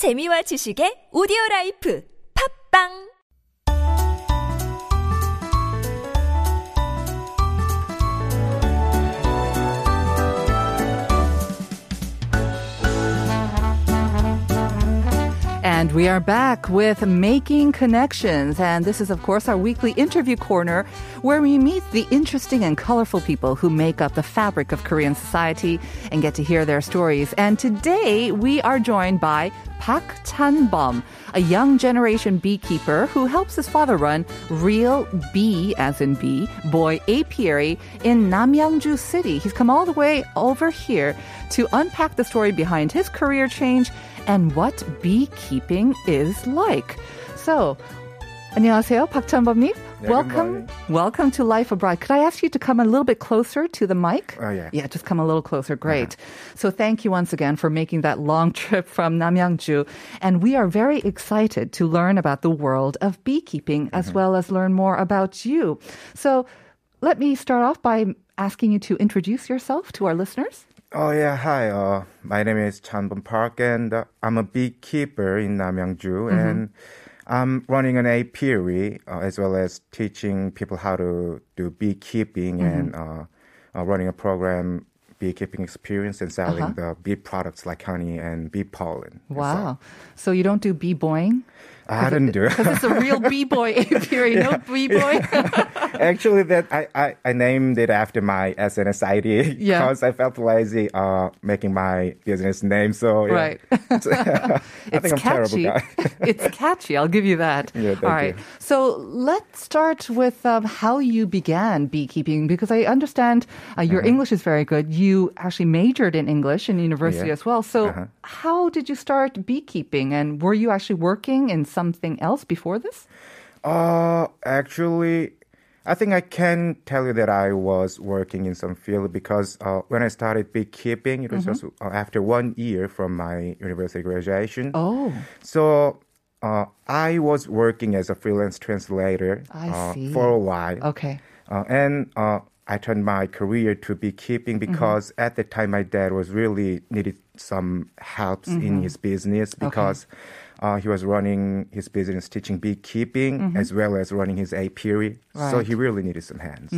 재미와 지식의 오디오 라이프. 팝빵 And we are back with Making Connections. And this is, of course, our weekly interview corner where we meet the interesting and colorful people who make up the fabric of Korean society and get to hear their stories. And today we are joined by Pak Chan-bum, a young generation beekeeper who helps his father run Real Bee, as in bee, boy apiary in Namyangju City. He's come all the way over here to unpack the story behind his career change and what beekeeping is like. So, 안녕하세요, 박찬범님. good welcome, morning. welcome to Life Abroad. Could I ask you to come a little bit closer to the mic? Oh, yeah. Yeah, just come a little closer. Great. So thank you once again for making that long trip from Namyangju. And we are very excited to learn about the world of beekeeping Mm-hmm. as well as learn more about you. So let me start off by asking you to introduce yourself to our listeners. Oh yeah, hi. Uh, my name is Chanbom Park, and uh, I'm a beekeeper in Namyangju, and I'm running an apiary uh, as well as teaching people how to do beekeeping and uh, uh, running a program, beekeeping experience, and selling the bee products like honey and bee pollen. Wow. So you don't do bee boying? So I didn't do it. Because it's a real b-boy apiary, no bee boy. Actually, that I, I, I named it after my SNS ID Yeah. because I felt lazy uh, making my business name. So yeah. Right. I it's think I'm catchy. terrible guy. it's catchy. I'll give you that. Yeah, All right. you. So let's start with um, how you began beekeeping because I understand uh, your Uh-huh. English is very good. You actually majored in English in university Yeah. as well. So Uh-huh. how did you start beekeeping and were you actually working in something else before this? Uh, actually, I think I can tell you that I was working in some field because uh, when I started beekeeping, it was Mm-hmm. just uh, after one year from my university graduation. Oh, So uh, I was working as a freelance translator uh, for a while. okay. Uh, and uh, I turned my career to beekeeping Mm-hmm. because at the time my dad was really needed some help Mm-hmm. in his business because uh, he was running his business teaching beekeeping as well as running his apiary. So Mm-hmm. He really needed some hands.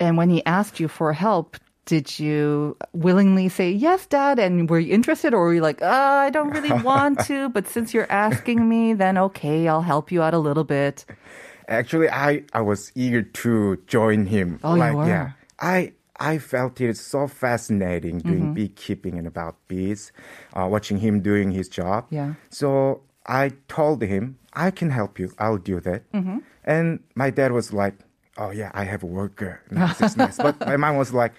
And when he asked you for help, did you willingly say yes, Dad? And were you interested, or were you like, uh, I don't really want to, but since you're asking me, then okay, I'll help you out a little bit. Actually, I, I was eager to join him. Oh, you were? Yeah, I I felt it so fascinating doing Mm-hmm. beekeeping and about bees, uh, watching him doing his job. Yeah. So I told him, I can help you. I'll do that. Mm-hmm. And my dad was like, Oh yeah, I have a worker. It's nice. But my mom was like.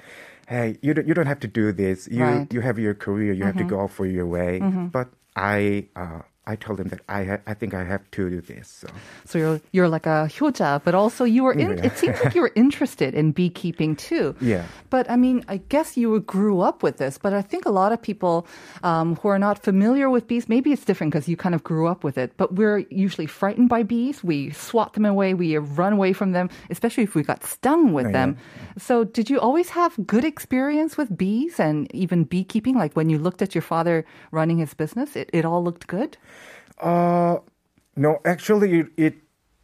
Hey, you don't, you don't have to do this. You Right. Mm-hmm. you have your career. You have to go for your way. But I uh, I told him that I ha- I think I have to do this. So. So you're you're like a hyoja, but also you were in. Yeah. It seems like you were interested in beekeeping too. Yeah. But I mean, I guess you grew up with this. But I think a lot of people um, who are not familiar with bees, maybe it's different because you kind of grew up with it. But we're usually frightened by bees. We swat them away. We run away from them, especially if we got stung with Yeah. them. So did you always have good experience with bees and even beekeeping? Like when you looked at your father running his business, it, it all looked good. Uh, no, actually, it, it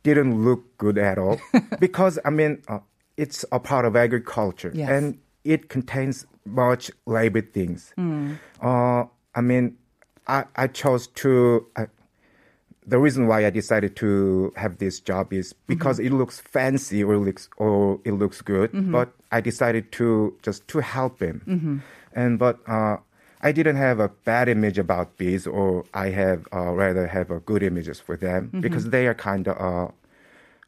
didn't look good at all because I mean, uh, it's a part of agriculture Yes. and it contains much labor things. Hmm. Uh, I mean, I I chose to. Uh, the reason why I decided to have this job is because it looks fancy or looks or it looks good, but I decided to just to help him. And but uh, I didn't have a bad image about bees, or I have uh, rather have a good images for them because they are kind of uh,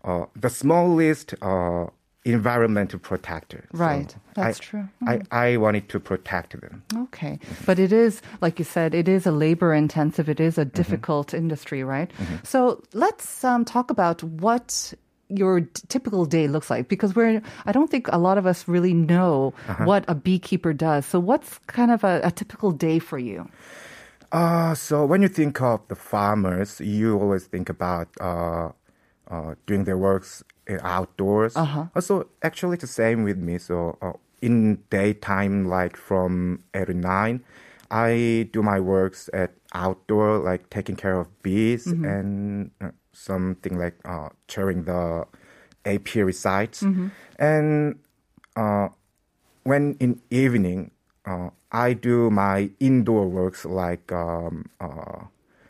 uh, the smallest uh, environmental protector. So Right. That's I- true. I, I wanted to protect them. Okay. But it is, like you said, it is a labor intensive, it is a difficult industry, right? So let's um, talk about what your typical day looks like because we're, I don't think a lot of us really know what a beekeeper does. So what's kind of a, a typical day for you? Uh, so when you think of the farmers, you always think about uh, uh, doing their works uh, outdoors. Uh-huh. Uh, So actually, it's the same with me. So uh, in daytime, like from eight to nine, I do my works at outdoor, like taking care of bees and uh, something like uh, cheering the apiary sites. And uh, when in evening, uh, I do my indoor works like um, uh,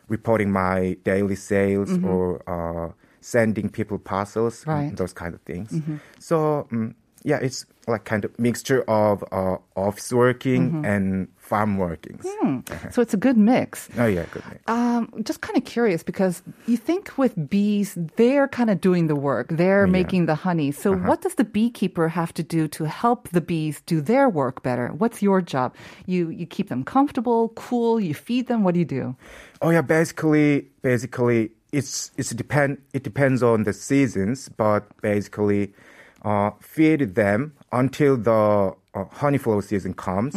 reporting my daily sales or uh, sending people parcels, Right. those kind of things. So mm yeah, it's like kind of mixture of uh, office working and farm workings. So it's a good mix. Oh yeah, good. mix. Um, just kind of curious because you think with bees, they're kind of doing the work. They're making the honey. So what does the beekeeper have to do to help the bees do their work better? What's your job? You you keep them comfortable, cool. You feed them. What do you do? Oh yeah, basically, basically, it's it's depend it depends on the seasons, but basically, uh, feed them until the uh, honey flow season comes,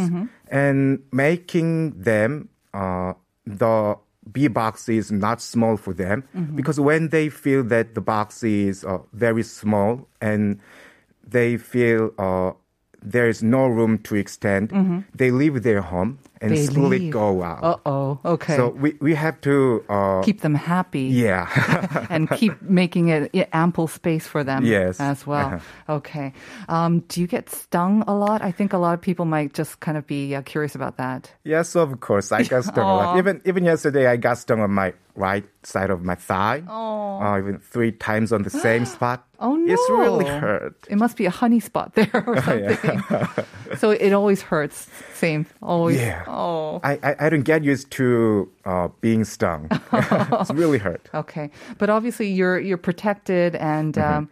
and making them uh, the bee box is not small for them because when they feel that the box is uh, very small and they feel uh, there is no room to extend, they leave their home and They slowly leave. go out. Uh oh. Okay. So we, we have to uh, keep them happy. yeah and keep making it ample space for them Yes. as well. Uh-huh. Okay. Um, do you get stung a lot? I think a lot of people might just kind of be uh, curious about that. yes of course I got stung a lot. Even even yesterday I got stung on my right side of my thigh. Uh, even three times on the same spot. Oh no! It's really hurt. It must be a honey spot there or something. so it always hurts. Same. Always. Yeah. Oh. I, I, I don't get used to uh, being stung. it's really hurt. Okay, but obviously you're you're protected, and um,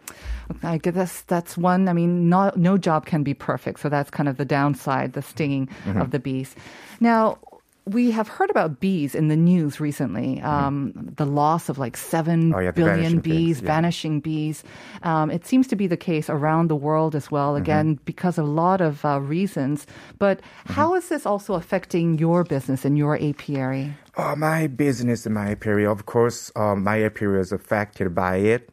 I guess that's that's one. I mean, not no job can be perfect, so that's kind of the downside, the stinging of the bees. Now. We have heard about bees in the news recently. Um, The loss of like seven Oh, yeah, billion bees, things, yeah. vanishing bees. Um, it seems to be the case around the world as well. Mm-hmm. Again, because of a lot of uh, reasons. But Mm-hmm. how is this also affecting your business and your apiary? Uh, my business and my apiary, of course, uh, my apiary is affected by it.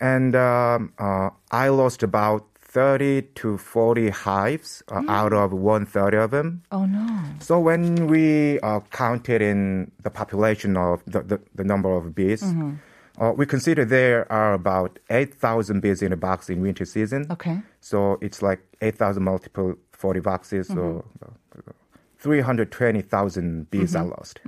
And um, uh, I lost about 30 to 40 hives uh, out of one third of them. Oh no! So when we uh, counted in the population of the, the, the number of bees, uh, we consider there are about 8,000 bees in a box in winter season. Okay. So it's like 8,000 multiple 40 boxes. So uh, 320,000 bees are lost.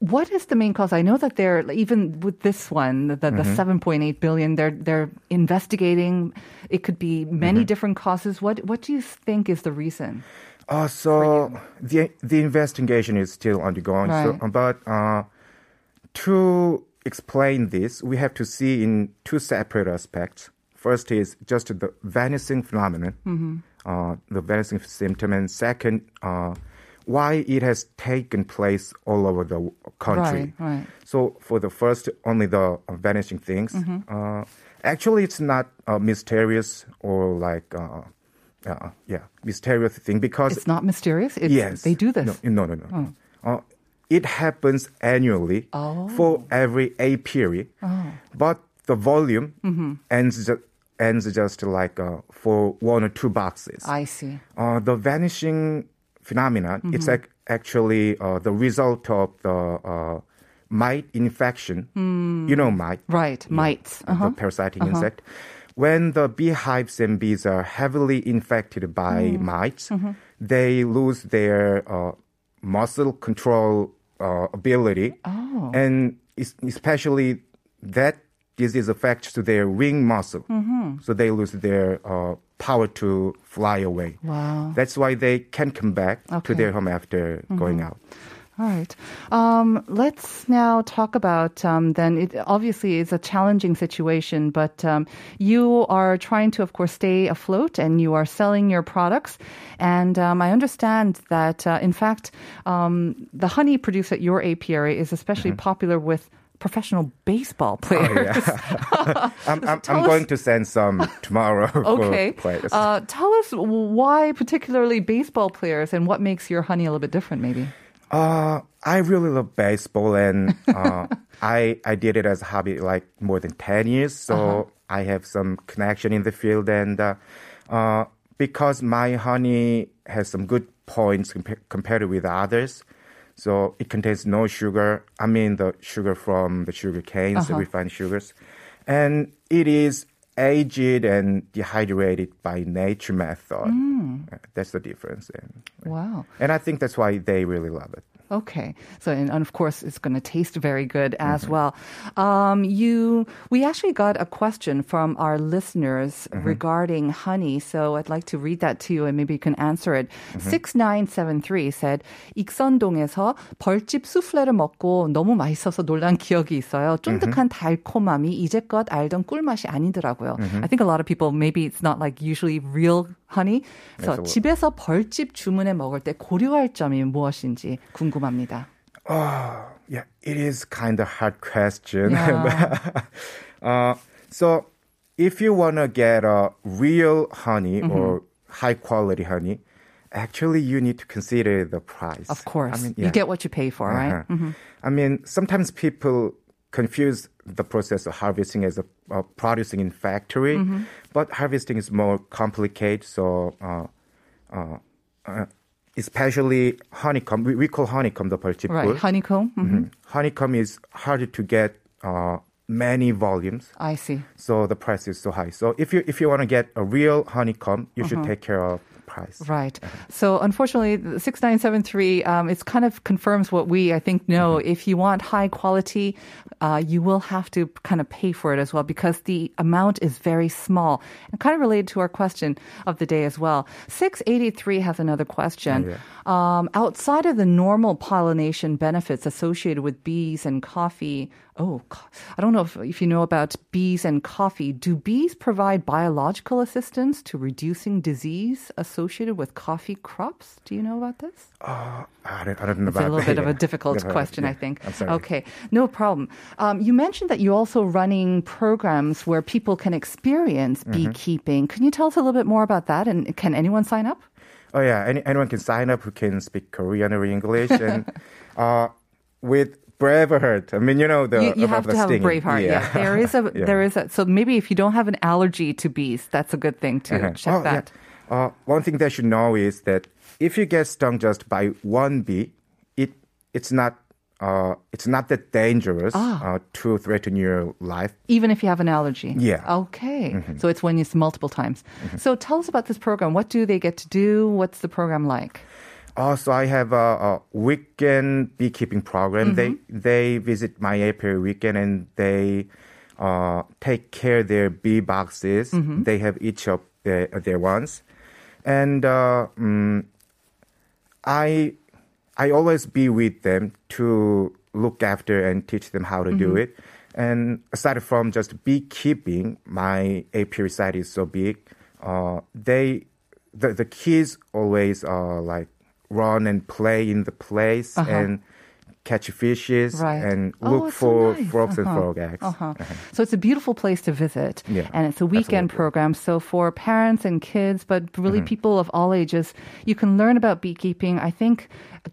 What is the main cause? I know that they're even with this one, the, the Mm-hmm. 7.8 billion. They're they're investigating. It could be many Mm-hmm. different causes. What what do you think is the reason? Uh, so the the investigation is still ongoing. Right. So, but uh, to explain this, we have to see in two separate aspects. First is just the vanishing phenomenon, Mm-hmm. uh, the vanishing symptom, and second, uh, why it has taken place all over the country. Right, right. So for the first, only the uh, vanishing things. Mm-hmm. Uh, actually, it's not uh, mysterious or like. Uh, uh, yeah, mysterious thing because It's not mysterious. It's, yes, they do this. No, no, no. no. Uh, it happens annually Oh. for every apiary, but the volume Mm-hmm. ends ends just like uh, for one or two boxes. I see. Uh, the vanishing phenomenon, it's Mm-hmm. ac- actually uh, the result of the uh, mite infection. You know mite, Right, mites. Uh-huh. the parasitic insect. When the beehives and bees are heavily infected by Mm. mites, Mm-hmm. they lose their uh, muscle control uh, ability, Oh. and es- especially that disease affects to their wing muscle, Mm-hmm. so they lose their uh, power to fly away. Wow. That's why they can come back Okay. Mm-hmm. to their home after going out. All right. Um, let's now talk about um, then. It obviously is a challenging situation, but um, you are trying to, of course, stay afloat, and you are selling your products. And um, I understand that, uh, in fact, um, the honey produced at your apiary is especially popular with professional baseball players. I'm, I'm, I'm us- going to send some tomorrow Okay. players. Uh, tell us why particularly baseball players and what makes your honey a little bit different, maybe. Uh, I really love baseball, and uh, I I did it as a hobby like more than ten years. So Uh-huh. I have some connection in the field, and uh, uh, because my honey has some good points compa- compared with others. So it contains no sugar. I mean the sugar from the sugar canes, the Uh-huh. refined sugars, and it is aged and dehydrated by nature method. Mm. Uh, That's the difference. And, Wow. and I think that's why they really love it. Okay. So, and, and of course, it's going to taste very good as Mm-hmm. well. Um, you, we actually got a question from our listeners Mm-hmm. regarding honey. So I'd like to read that to you and maybe you can answer it. Mm-hmm. 6973 said, 익선동에서 벌집 수플레를 먹고 너무 맛있어서 놀란 기억이 있어요. 쫀득한 달콤함이 이제껏 알던 꿀맛이 아니더라고요. I think a lot of people, maybe it's not like usually real honey. 그래서 Absolutely. 집에서 벌집 주문해 먹을 때 고려할 점이 무엇인지 궁금합니다. Oh, yeah, it is kind of hard question. Yeah. uh, so, if you want to get a real honey Mm-hmm. or high quality honey, actually you need to consider the price. Of course. I mean, You yeah. get what you pay for, right? Uh-huh. I mean, sometimes people confuse the process of harvesting as a uh, producing in factory, Mm-hmm. but harvesting is more complicated. So, uh, uh, uh, especially honeycomb, we, we call honeycomb the 벌집꿀. Right. Honeycomb. Mhm. Mhm. Honeycomb is harder to get uh, many volumes, I see. so the price is so high. So if you if you want to get a real honeycomb, you should take care of price. Right. So unfortunately, the 6973, um, it's kind of confirms what we, I think, know. If you want high quality, uh, you will have to kind of pay for it as well because the amount is very small. And kind of related to our question of the day as well. 683 has another question. Um, outside of the normal pollination benefits associated with bees and coffee, oh, I don't know if, if you know about bees and coffee. Do bees provide biological assistance to reducing disease associated with coffee crops? Do you know about this? I don't, I don't know It's about a little bit of a difficult heard. question, Yeah. I think. Okay, no problem. Um, you mentioned that you're also running programs where people can experience Mm-hmm. beekeeping. Can you tell us a little bit more about that? And can anyone sign up? Oh yeah, Any, anyone can sign up who can speak Korean or English, and uh, with Braveheart. I mean, you know the you, you have the to have stinging. a brave heart. Yeah. there is a Yeah. there is a. So maybe if you don't have an allergy to bees, that's a good thing to Uh-huh. check Oh, yeah. that. Uh, one thing that you know is that if you get stung just by one bee, it it's not uh, it's not that dangerous Ah. uh, to threaten your life. Even if you have an allergy. Yeah. Okay. So it's when it's multiple times. So tell us about this program. What do they get to do? What's the program like? Also, I have a, a weekend beekeeping program. They they visit my apiary weekend and they uh, take care of their bee boxes. They have each of their, their ones, and uh, mm, I I always be with them to look after and teach them how to do it. And aside from just beekeeping, my apiary site is so big. Uh, they the the kids always uh, like run and play in the place and catch fishes Uh-huh. Right. and Oh, look so for nice. frogs and Uh-huh. frog eggs. Uh-huh. So it's a beautiful place to visit. Yeah, and it's a weekend absolutely. program. So for parents and kids, but really Mm-hmm. people of all ages, you can learn about beekeeping. I think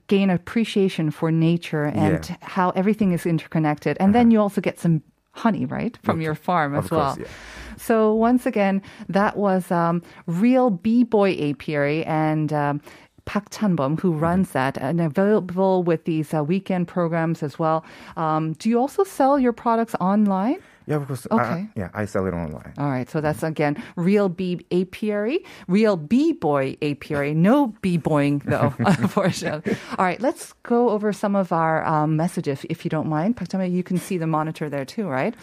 gain appreciation for nature and Yeah. Uh-huh. how everything is interconnected. And then you also get some honey, right, from your farm as Of course, well. yeah. So once again, that was um, Real Bee Boy Apiary and um, Park Chanbom, who Mm-hmm. runs that, and available with these uh, weekend programs as well. Um, do you also sell your products online? Yeah, of course. Okay. I, yeah, I sell it online. All right, so that's again Real B Apiary, Real B Boy Apiary. No B boying though, unfortunately. All right, let's go over some of our um, messages if you don't mind. Park Chang-mi, you can see the monitor there too, right?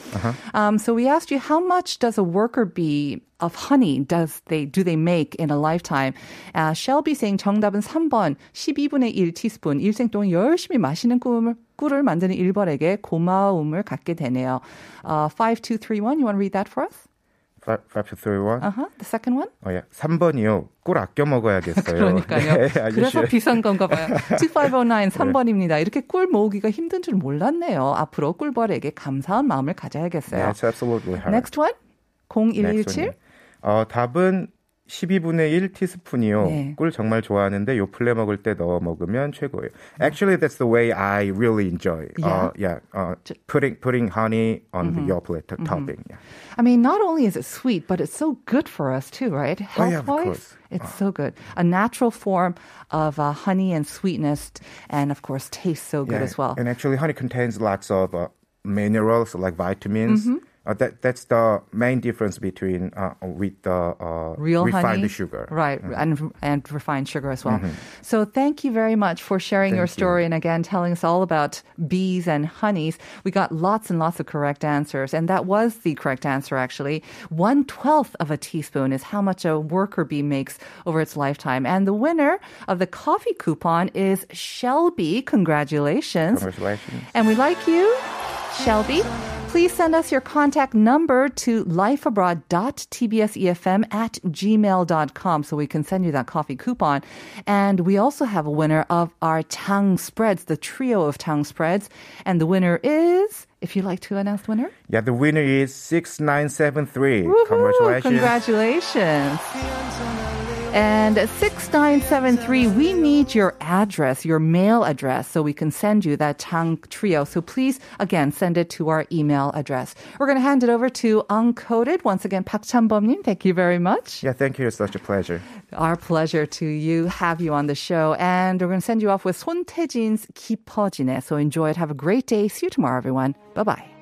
Um, so we asked you how much does a worker bee of honey does they do they make in a lifetime? Uh, Shelby saying 정답은 3번 12분의 1 티스푼 일생 동안 열심히 마시는 꿀을 꿀을 만드는 일벌에게 고마움을 갖게 되네요. Uh, 5231, you want to read that for us? Five, five to three one. Uh-huh. The second one? 어, 예. 3번이요. 꿀 아껴 먹어야겠어요. 그러니까요. 네, 그래서. 비싼 건가 봐요. 2509 3번입니다. 이렇게 꿀 모으기가 힘든 줄 몰랐네요. 앞으로 꿀벌에게 감사한 마음을 가져야겠어요. That's absolutely hard. Next one? Next 0117? one. 어, 답은 12분의 1 티스푼이요. 네. 꿀 정말 좋아하는데 요플레 먹을 때 넣어 먹으면 최고예요. Actually, that's the way I really enjoy. Uh, yeah, uh, putting putting honey on the yoplait to- topping. Yeah. I mean, not only is it sweet, but it's so good for us too, right? Oh, yeah, of Health-wise, course. it's so good. A natural form of uh, honey and sweetness, and of course, tastes so good Yeah, as well. And actually, honey contains lots of uh, minerals like vitamins. Mm-hmm. Uh, that that's the main difference between uh, with the uh, Real refined honey, sugar. Mm-hmm. right, and and refined sugar as well. So thank you very much for sharing your Thank you. story and again telling us all about bees and honeys. We got lots and lots of correct answers, and that was the correct answer actually. One twelfth of a teaspoon is how much a worker bee makes over its lifetime, and the winner of the coffee coupon is Shelby. Congratulations! Congratulations. And we like you, Shelby. Please send us your contact number to lifeabroad.tbsefm at gmail.com so we can send you that coffee coupon. And we also have a winner of our Tang spreads, the trio of Tang spreads. And the winner is, if you'd like to announce the winner. Yeah, the winner is six nine seven three. Woohoo! Congratulations. Congratulations. And 6973, we need your address, your mail address, so we can send you that Tang Trio. So please, again, send it to our email address. We're going to hand it over to Uncoded. Once again, Park Chanbom-님, thank you very much. Yeah, thank you. It's such a pleasure. Our pleasure to you, have you on the show. And we're going to send you off with 손태진's 깊어지네. So enjoy it. Have a great day. See you tomorrow, everyone. Bye-bye.